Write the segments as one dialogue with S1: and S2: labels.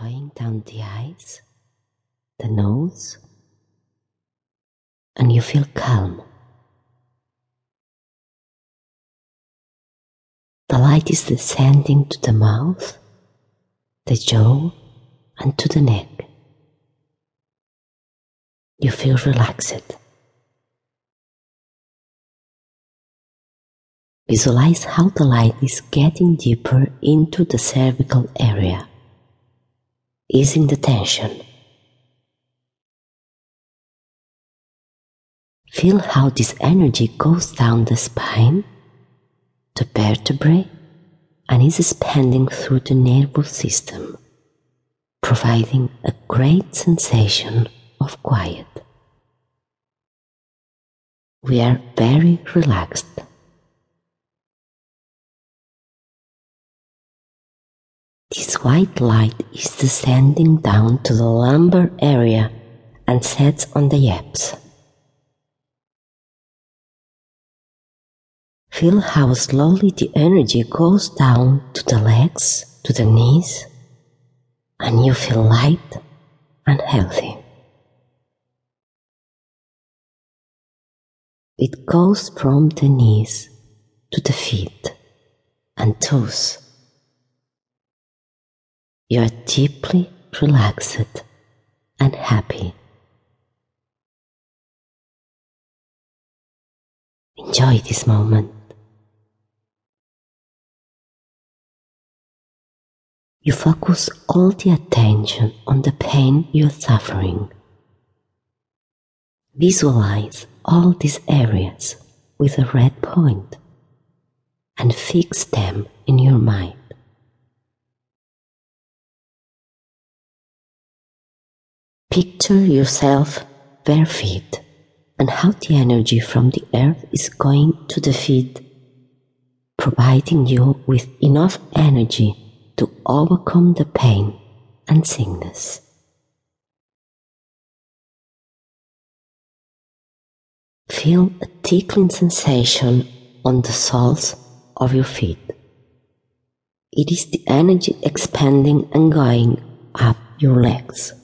S1: going down the eyes, the nose, and you feel calm. The light is descending to the mouth, the jaw, and to the neck. You feel relaxed. Visualize how the light is getting deeper into the cervical area, easing the tension. Feel how this energy goes down the spine, the vertebrae, and is expanding through the nervous system, providing a great sensation of quiet. We are very relaxed. This white light is descending down to the lumbar area and sets on the yaps. Feel how slowly the energy goes down to the legs, to the knees, and you feel light and healthy. It goes from the knees to the feet and toes. You are deeply relaxed and happy. Enjoy this moment. You focus all the attention on the pain you are suffering. Visualize all these areas with a red point and fix them in your mind. Picture yourself bare feet and how the energy from the earth is going to the feet, providing you with enough energy to overcome the pain and sickness. Feel a tickling sensation on the soles of your feet. It is the energy expanding and going up your legs.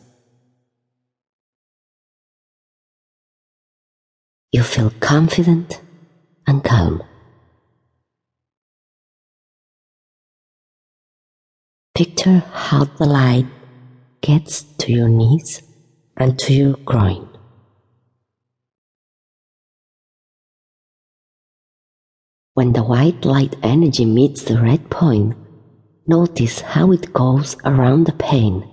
S1: You feel confident and calm. Picture how the light gets to your knees and to your groin. When the white light energy meets the red point, notice how it goes around the pain,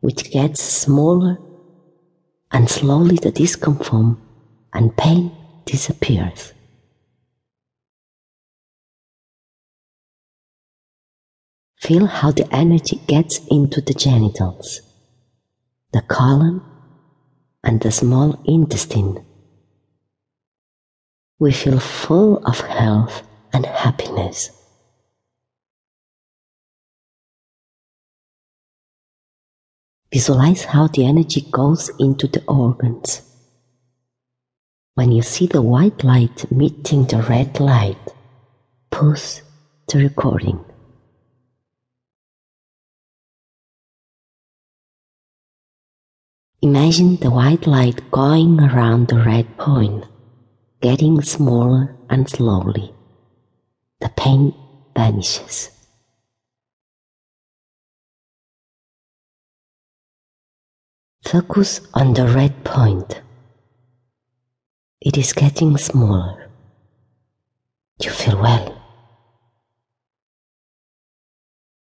S1: which gets smaller, and slowly the discomfort and pain disappears. Feel how the energy gets into the genitals, the colon, and the small intestine. We feel full of health and happiness. Visualize how the energy goes into the organs. When you see the white light meeting the red light, pause the recording. Imagine the white light going around the red point, getting smaller and slowly. The pain vanishes. Focus on the red point. It is getting smaller. You feel well.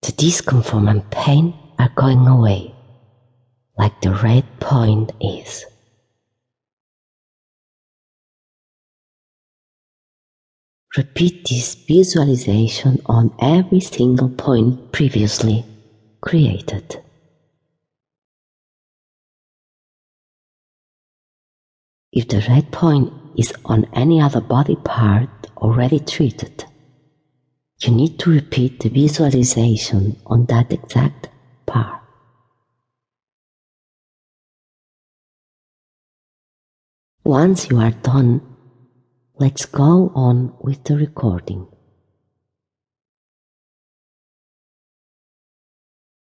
S1: The discomfort and pain are going away, like the red point is. Repeat this visualization on every single point previously created. If the red point is on any other body part already treated, you need to repeat the visualization on that exact part. Once you are done, let's go on with the recording.